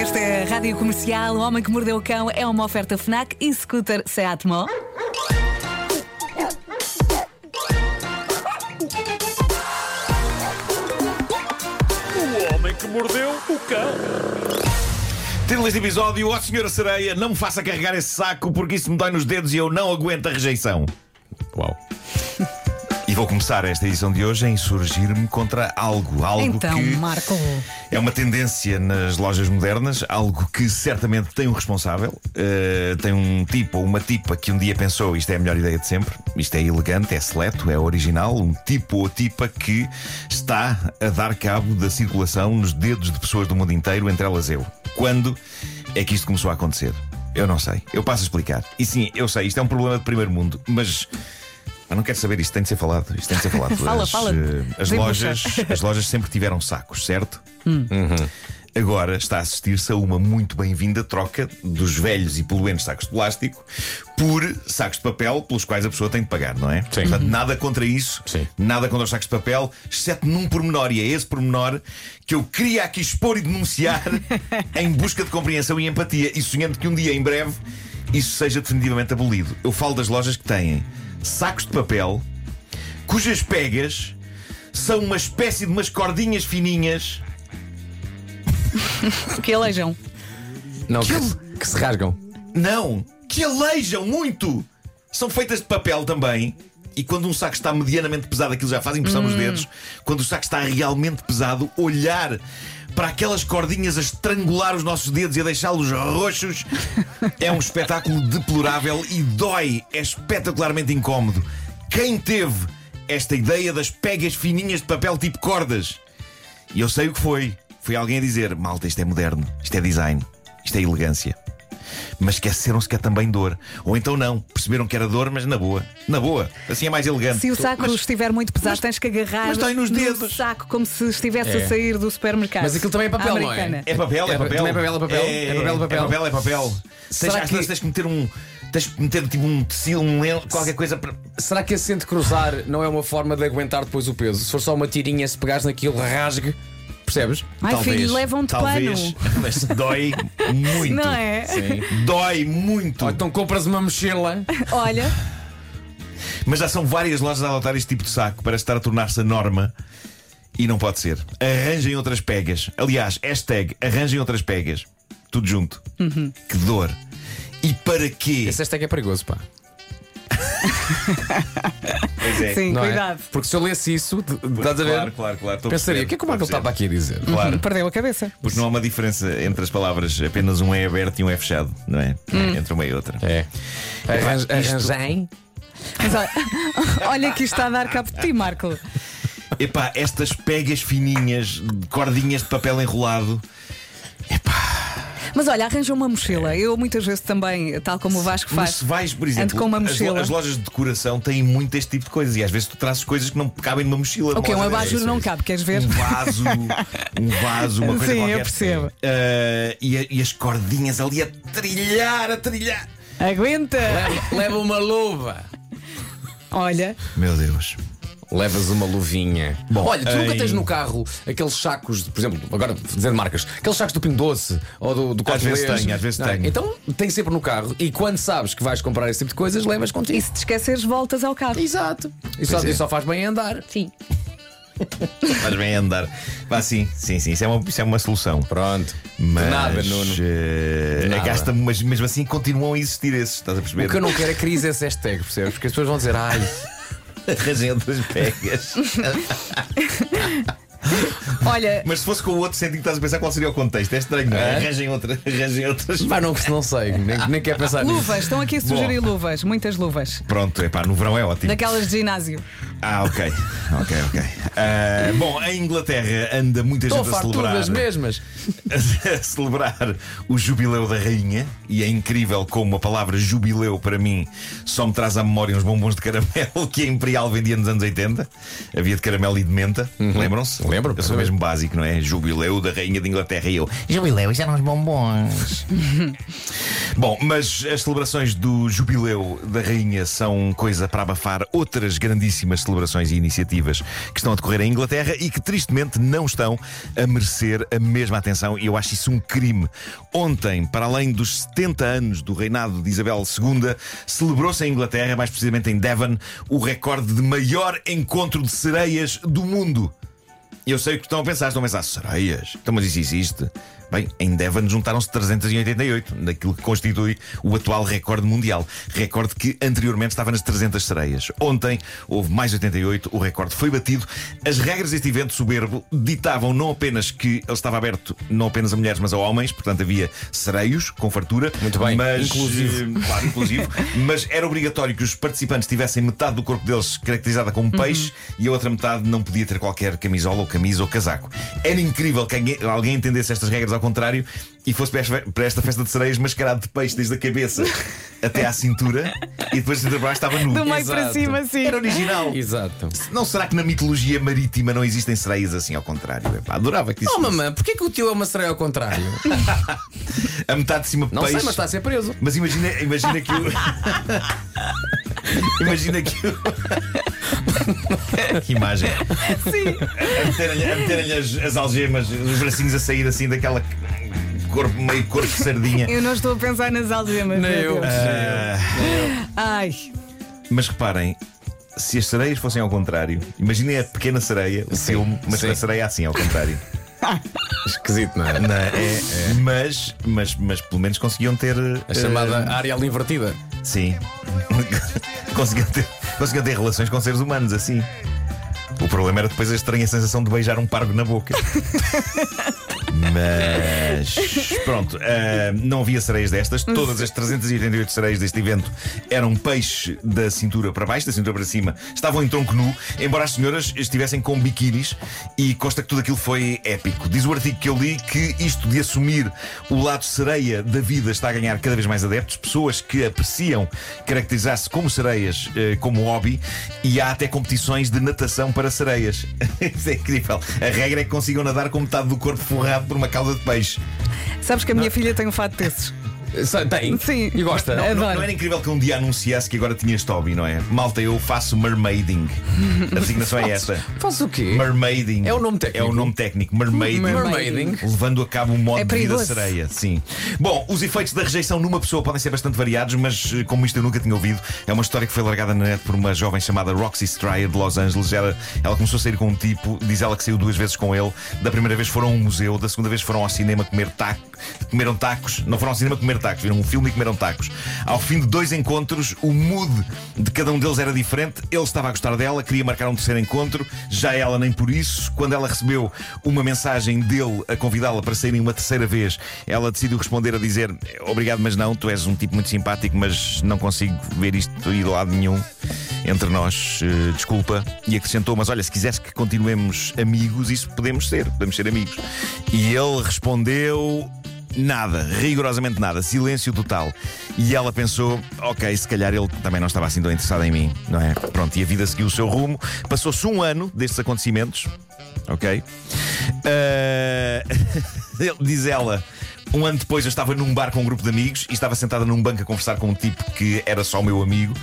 Esta é a Rádio Comercial. O Homem que Mordeu o Cão é uma oferta FNAC e scooter Seat Mó. O homem que mordeu o cão. Título deste episódio: Ó Senhora Sereia, não me faça carregar esse saco porque isso me dói nos dedos e eu não aguento a rejeição. Uau. Vou começar esta edição de hoje a insurgir-me contra algo. Algo Então, que Marco. é uma tendência nas lojas modernas, algo que certamente tem um responsável. Uh, tem um tipo ou uma tipa que um dia pensou isto é a melhor ideia de sempre, isto é elegante, é seleto, é original. Um tipo ou tipa que está a dar cabo da circulação nos dedos de pessoas do mundo inteiro, entre elas eu. Quando é que isto começou a acontecer? Eu não sei. Eu passo a explicar. E sim, eu sei, isto é um problema de primeiro mundo, mas. Eu não quero saber, isto tem de ser falado. Isto tem de ser falado. Fala, as, fala. As lojas, as lojas sempre tiveram sacos, certo? Hum. Uhum. Agora está a assistir-se a uma muito bem-vinda troca dos velhos e poluentes sacos de plástico por sacos de papel pelos quais a pessoa tem de pagar, não é? Sim. Portanto, nada contra isso, Sim. nada contra os sacos de papel, exceto num pormenor, e é esse pormenor que eu queria aqui expor e denunciar em busca de compreensão e empatia e sonhando que um dia, em breve, isso seja definitivamente abolido. Eu falo das lojas que têm sacos de papel cujas pegas são uma espécie de umas cordinhas fininhas Que alejam. Não, que, que se rasgam. Não, que aleijam muito. São feitas de papel também. E quando um saco está medianamente pesado, aquilo já faz impressão nos dedos. Quando o saco está realmente pesado, olhar para aquelas cordinhas a estrangular os nossos dedos e a deixá-los roxos é um espetáculo deplorável e dói. É espetacularmente incómodo. Quem teve esta ideia das pegas fininhas de papel tipo cordas? E eu sei o que foi. Foi alguém a dizer: malta, isto é moderno, isto é design, isto é elegância. Mas esqueceram-se que é também dor. Ou então não, perceberam que era dor, mas na boa. Na boa. Assim é mais elegante. Se o saco Mas- estiver muito pesado, tens que agarrar mas dói nos no dedos. saco como se estivesse É. a sair do supermercado. Mas aquilo também é papel, não é? Americana. É papel, é É, papel. é papel, é papel. É papel, é papel. É papel, é papel. Tens, Será às que- vezes tens que meter um. Tens que meter tipo um tecido, um lenço, qualquer coisa para. Será que esse cruzar não é uma forma de aguentar depois o peso? Se for só uma tirinha, se pegares naquilo, rasgue. Percebes? Ai, filho, levam-te talvez. Mas dói muito. Não é? Sim. Dói muito. Ou então compras uma mochila. Olha, Mas já são várias lojas a adotar este tipo de saco para estar a tornar-se a norma. E não pode ser. Arranjem outras pegas. Aliás, hashtag arranjem outras pegas. Tudo junto. Uhum. Que dor. E para quê? Esse hashtag é perigoso, pá. Pois é. sim, Não é? cuidado. Porque se eu lesse isso, de- estás a ver? Claro, claro, claro. Estou a Pensaria, perceber, o que é que o Marco estou a estava aqui a dizer? Claro. Perdeu a cabeça. Porque não há uma diferença entre as palavras, apenas um é aberto e um é fechado, não é? Hum. Entre uma e outra. É. Arran- Arranjem. Mas olha, olha que isto está a dar cabo de ti, Marco. Epá, estas pegas fininhas, de cordinhas de papel enrolado. Mas olha, arranja uma mochila. Eu muitas vezes também, tal como o Vasco Mas faz. se vais, por exemplo, ando com uma mochila. As, lojas de decoração têm muito este tipo de coisas e às vezes tu trazes coisas que não cabem numa mochila. Ok, um abajur não cabe, queres ver? Um vaso, um vaso, uma coisa Sim, eu qualquer. percebo. Ah, e, e as cordinhas ali a trilhar, a trilhar. Aguenta! Leva, leva uma luva. Olha, Meu Deus. Levas uma luvinha. Bom, Olha, tu nunca em- tens no carro aqueles sacos, de- por exemplo, agora dizendo marcas, aqueles sacos do Pingo Doce ou do, do Às vezes Corte tenho, às vezes Não é? tenho. Então tem sempre no carro e quando sabes que vais comprar esse tipo de coisas, levas contigo. e se te esqueceres, voltas ao carro. Exato. E só, Pois é. e só faz bem andar. Sim. Faz bem andar. Vá, sim, sim, sim. Isso é uma, isso é uma solução. Pronto. Mas, De nada, Nuno. eh, Nada. gasta- mas mesmo assim continuam a existir esses, estás a perceber? O que eu não quero é crise esse hashtag, percebes? Porque as pessoas vão dizer, ai, Arranjem outras pegas. Olha, mas se fosse com o outro sentido, estás a pensar qual seria o contexto? É estranho, não é? É? Arranjem, outra, arranjem outras. pá, não, não sei, nem, nem quero pensar nisso. luvas, estão aqui a sugerir luvas, muitas luvas. Pronto, epá, no verão é ótimo. Daquelas de ginásio. Ah, ok. Ok, ok. Ah, bom, em Inglaterra anda muita Estou gente a celebrar. das mesmas. a celebrar o jubileu da rainha e é incrível como a palavra jubileu para mim só me traz à memória uns bombons de caramelo que a Imperial vendia nos anos 80 havia de caramelo e de menta, lembram-se? Uhum. lembro, Eu sou mesmo básico, não é? Jubileu da Rainha de Inglaterra e eu. Jubileu, isso eram uns bombons. Bom, mas as celebrações do Jubileu da Rainha são coisa para abafar outras grandíssimas celebrações e iniciativas que estão a decorrer em Inglaterra e que tristemente não estão a merecer a mesma atenção. E eu acho isso um crime. Ontem, para além dos 70 anos do reinado de Isabel II, celebrou-se em Inglaterra, mais precisamente em Devon, o recorde de maior encontro de sereias do mundo. Eu sei o que estão a pensar, estão a pensar, sereias? Então, mas isso existe? Bem, em Devon juntaram-se 388, naquilo que constitui o atual recorde mundial. Recorde que anteriormente estava nas 300 sereias. Ontem houve mais 88, o recorde foi batido. As regras deste evento soberbo ditavam não apenas que ele estava aberto não apenas a mulheres, mas a homens, portanto havia sereios com fartura. Muito bem, mas, inclusivo. eh, Claro, inclusivo. mas era obrigatório que os participantes tivessem metade do corpo deles caracterizada como peixe e a outra metade não podia ter qualquer camisola ou camisa ou casaco. Era incrível que alguém, alguém entendesse estas regras ao contrário e fosse para esta- festa de sereias mascarado de peixe desde a cabeça até à cintura e depois de baixo estava nu. Do meio para Exato. cima, sim. Era original. Exato. Não será que na mitologia marítima não existem sereias assim ao contrário? Epá, adorava que isso Oh, fosse. mamãe, porquê que o teu é uma sereia ao contrário? A metade de cima Não peixe. sei, mas está a ser preso. Mas imagina, imagina que o. imagina que que imagem. Sim. A meterem-lhe as, as algemas, os bracinhos a sair assim daquela corpo, meio corpo de sardinha. Eu não estou a pensar nas algemas. Nem eu. Ah, Ai. mas reparem, se as sereias fossem ao contrário, imaginem a pequena sereia, o Sim, filme, mas sim. a sereia assim ao contrário. Esquisito, não é? Não, é, Mas, mas, mas pelo menos conseguiam ter. A chamada Ariel invertida. Sim. conseguiam, ter, conseguiam ter relações com seres humanos assim. O problema era depois a estranha sensação de beijar um pargo na boca. Mas pronto, ah, não havia sereias destas. Todas as 388 sereias deste evento eram peixe da cintura para baixo, da cintura para cima. Estavam em tronco nu, embora as senhoras estivessem com biquínis e consta que tudo aquilo foi épico. Diz o artigo que eu li que isto de assumir o lado sereia da vida está a ganhar cada vez mais adeptos, pessoas que apreciam caracterizar-se como sereias eh, como hobby e há até competições de natação para sereias. Isso é incrível. A regra é que consigam nadar com metade do corpo forrado por uma cauda de peixe. Sabes que a minha filha tem um fato desses. Tem? Sim. E gosta? Não, Não, não era incrível que um dia anunciasse que agora tinha este hobby, não é? Malta, eu faço mermaiding. A designação é esta. Faz o quê? Mermaiding. É o nome técnico? É o nome técnico. Mermaiding. Mermaiding. Levando a cabo um modo É de vida sereia, sim. Bom, os efeitos da rejeição numa pessoa podem ser bastante variados, mas eh, como isto eu nunca tinha ouvido, é uma história que foi largada na net por uma jovem chamada Roxy Stryer de Los Angeles. Ela, ela começou a sair com um tipo, diz ela que saiu duas vezes com ele. Da primeira vez foram a um museu, da segunda vez foram ao cinema comer taco, comeram tacos. Não foram ao cinema comer tacos, viram um filme e comeram tacos. Ao fim de dois encontros, o mood de cada um deles era diferente. Ele estava a gostar dela, queria marcar um terceiro encontro, já ela nem por isso. Quando ela recebeu uma mensagem dele a convidá-la para saírem uma terceira vez, ela decidiu responder a dizer: Obrigado, mas não, tu és um tipo muito simpático, mas não consigo ver isto ir de lado nenhum entre nós. eh, desculpa. E acrescentou: Mas olha, se quiseres que continuemos amigos, isso podemos ser, podemos ser amigos. E ele respondeu. Nada, rigorosamente nada, silêncio total. E ela pensou: ok, se calhar ele também não estava assim tão interessado em mim, não é? Pronto, e a vida seguiu o seu rumo. Passou-se um ano destes acontecimentos, ok? Ele- diz ela. Um ano depois eu estava num bar com um grupo de amigos e estava sentada num banco a conversar com um tipo que era só meu amigo.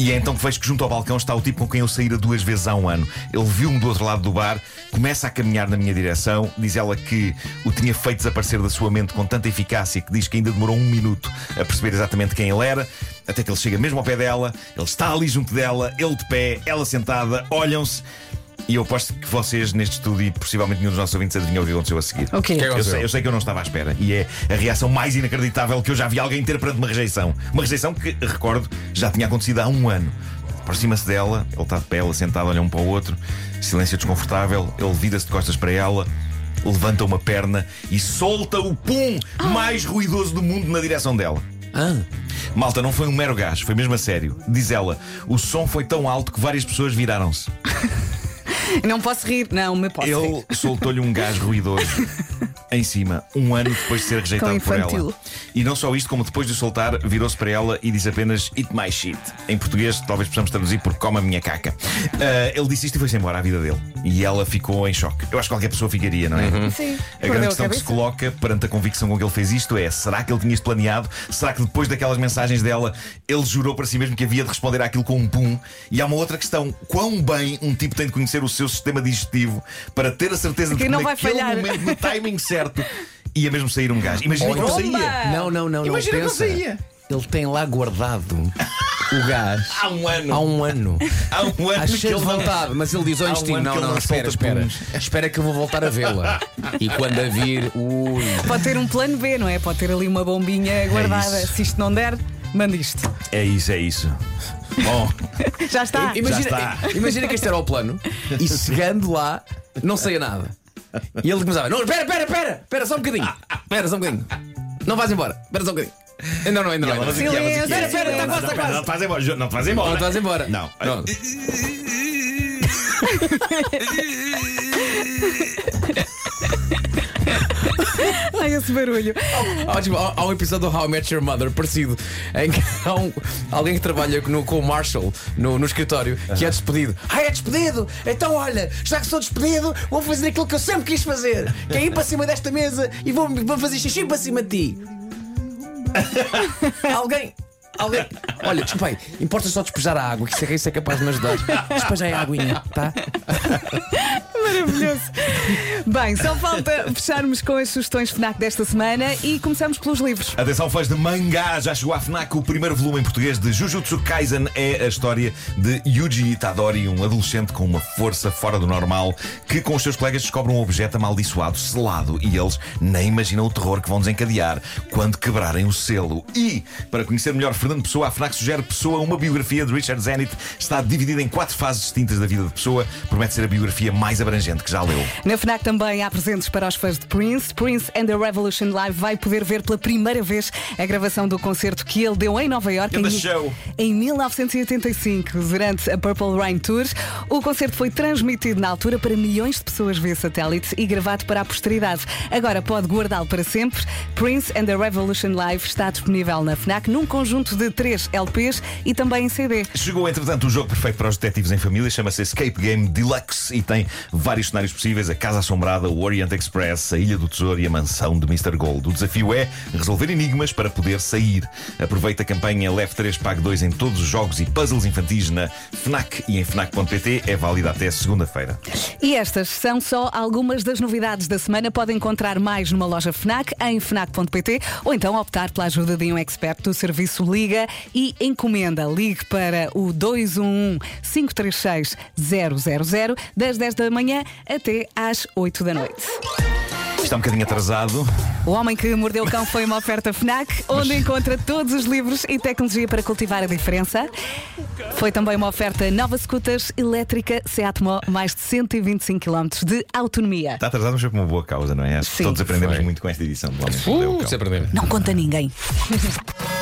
E é então que vejo que junto ao balcão está o tipo com quem eu saíra duas vezes há um ano. Ele viu-me do outro lado do bar, começa a caminhar na minha direção. Diz ela que o tinha feito desaparecer da sua mente com tanta eficácia que diz que ainda demorou um minuto a perceber exatamente quem ele era. Até que ele chega mesmo ao pé dela, ele está ali junto dela, ele de pé, ela sentada, olham-se. E eu aposto que vocês neste estúdio e possivelmente nenhum dos nossos ouvintes adivinhou o que aconteceu a seguir. O quê? Que é Eu sei, eu sei que eu não estava à espera. E é a reação mais inacreditável que eu já vi alguém ter perante uma rejeição. Uma rejeição que, recordo, já tinha acontecido há um ano. Aproxima-se dela, ele está de pé, ela sentada, olha um para o outro, silêncio desconfortável, ele vira-se de costas para ela, levanta uma perna e solta o pum mais ruidoso do mundo na direção dela. Ah, Malta, não foi um mero gás, foi mesmo a sério. Diz ela, o som foi tão alto que várias pessoas viraram-se. Não posso rir. Não, me posso rir. Ele soltou-lhe um gás ruidoso em cima, um ano depois de ser rejeitado por ela. E não só isto, como depois de o soltar, virou-se para ela e disse apenas Eat my shit. Em português, talvez possamos traduzir por Coma a minha caca. Ah, ele disse isto e foi-se embora à vida dele. E ela ficou em choque. Eu acho que qualquer pessoa ficaria, não é? Sim. A grande questão que se coloca perante a convicção com que ele fez isto é: será que ele tinha isto planeado? Será que depois daquelas mensagens dela ele jurou para si mesmo que havia de responder àquilo com um pum? E há uma outra questão: quão bem um tipo tem de conhecer o seu sistema digestivo para ter a certeza de Que que, não vai naquele falhar. momento, no timing certo, ia mesmo sair um gás? Imagina que não Bomba! saía. Não, não, não, Imagina não que não pensa. saía. Ele tem lá guardado o gás Há um ano. há um ano. Há um ano Há que de ele não- vontade, mas ele diz ao Há um instinto: ano não, ele não, não espera, solta espera. Espera que eu vou voltar a vê-la. E quando a vir, ui. Pode ter um plano B, não é? Pode ter ali uma bombinha guardada. isso. Se isto não der, manda isto. É isso, é isso. Bom, Já está. Imagina, está. imagina que este era o plano e chegando lá não saía nada. E ele começava: Não, espera, espera, espera, espera só um bocadinho. Espera só um bocadinho. Não vais embora, espera só um bocadinho. Não, não, ainda não. ainda Silêncio, é. espera, está quase, Não, está quase. Não vais embora, não vais embora. Não vais embora. Não. Não. Ai, esse barulho. Há, tipo, há- há um episódio do How I Met Your Mother parecido em que há um- alguém que trabalha no- com o Marshall no, no escritório que é despedido. Ah, é despedido? Então olha, já que sou despedido, vou fazer aquilo que eu sempre quis fazer, que é ir para cima desta mesa e vou, vou fazer xixi para cima de ti. alguém. Alguém. Olha, desculpa aí, importa só despejar a água, que isso é, isso é capaz de me ajudar. Despeja aí a aguinha, tá? Maravilhoso. Bem, só falta fecharmos com as sugestões FNAC desta semana e começamos pelos livros. Atenção, fãs de mangá, já chegou à FNAC o primeiro volume em português de Jujutsu Kaisen. É a história de Yuji Itadori, um adolescente com uma força fora do normal, que com os seus colegas descobre um objeto amaldiçoado, selado, e eles nem imaginam o terror que vão desencadear quando quebrarem o selo. E, para conhecer melhor Fernando Pessoa, a FNAC sugere Pessoa, uma biografia de Richard Zenit. Está dividida em quatro fases distintas da vida de Pessoa. Promete ser a biografia mais abrangente que já leu. Na FNAC também há presentes para os fãs de Prince. Prince and the Revolution Live vai poder ver pela primeira vez a gravação do concerto que ele deu em Nova York em, em 1985, durante a Purple Rain Tour. O concerto foi transmitido na altura para milhões de pessoas via satélite e gravado para a posteridade. Agora pode guardá-lo para sempre. Prince and the Revolution Live está disponível na FNAC num conjunto de três LPs e também em CD. Chegou, entretanto, o jogo perfeito para os detetives em família, chama-se Escape Game Deluxe e tem vários cenários possíveis: a Casa Assombrada, o Orient Express, a Ilha do Tesouro e a Mansão de Mr. Gold. O desafio é resolver enigmas para poder sair. Aproveita a campanha Leve 3 Pague 2 em todos os jogos e puzzles infantis na FNAC e em FNAC.pt. É válida até segunda-feira. E estas são só algumas das novidades da semana. Pode encontrar mais numa loja FNAC em FNAC.pt ou então optar pela ajuda de um expert do serviço Liga e Encomenda. Ligue para o 211 536 000 das 10 da manhã até às 8 da noite. Está um bocadinho atrasado. O Homem que Mordeu o Cão foi uma oferta FNAC, onde encontra todos os livros e tecnologia para cultivar a diferença. Foi também uma oferta Nova Scooters elétrica Seat Mó, mais de 125 km de autonomia. Está atrasado, mas foi por uma boa causa, não é? Sim. Todos aprendemos Foi. muito com esta edição do Homem que Mordeu o Cão. se aprender. Não conta ninguém.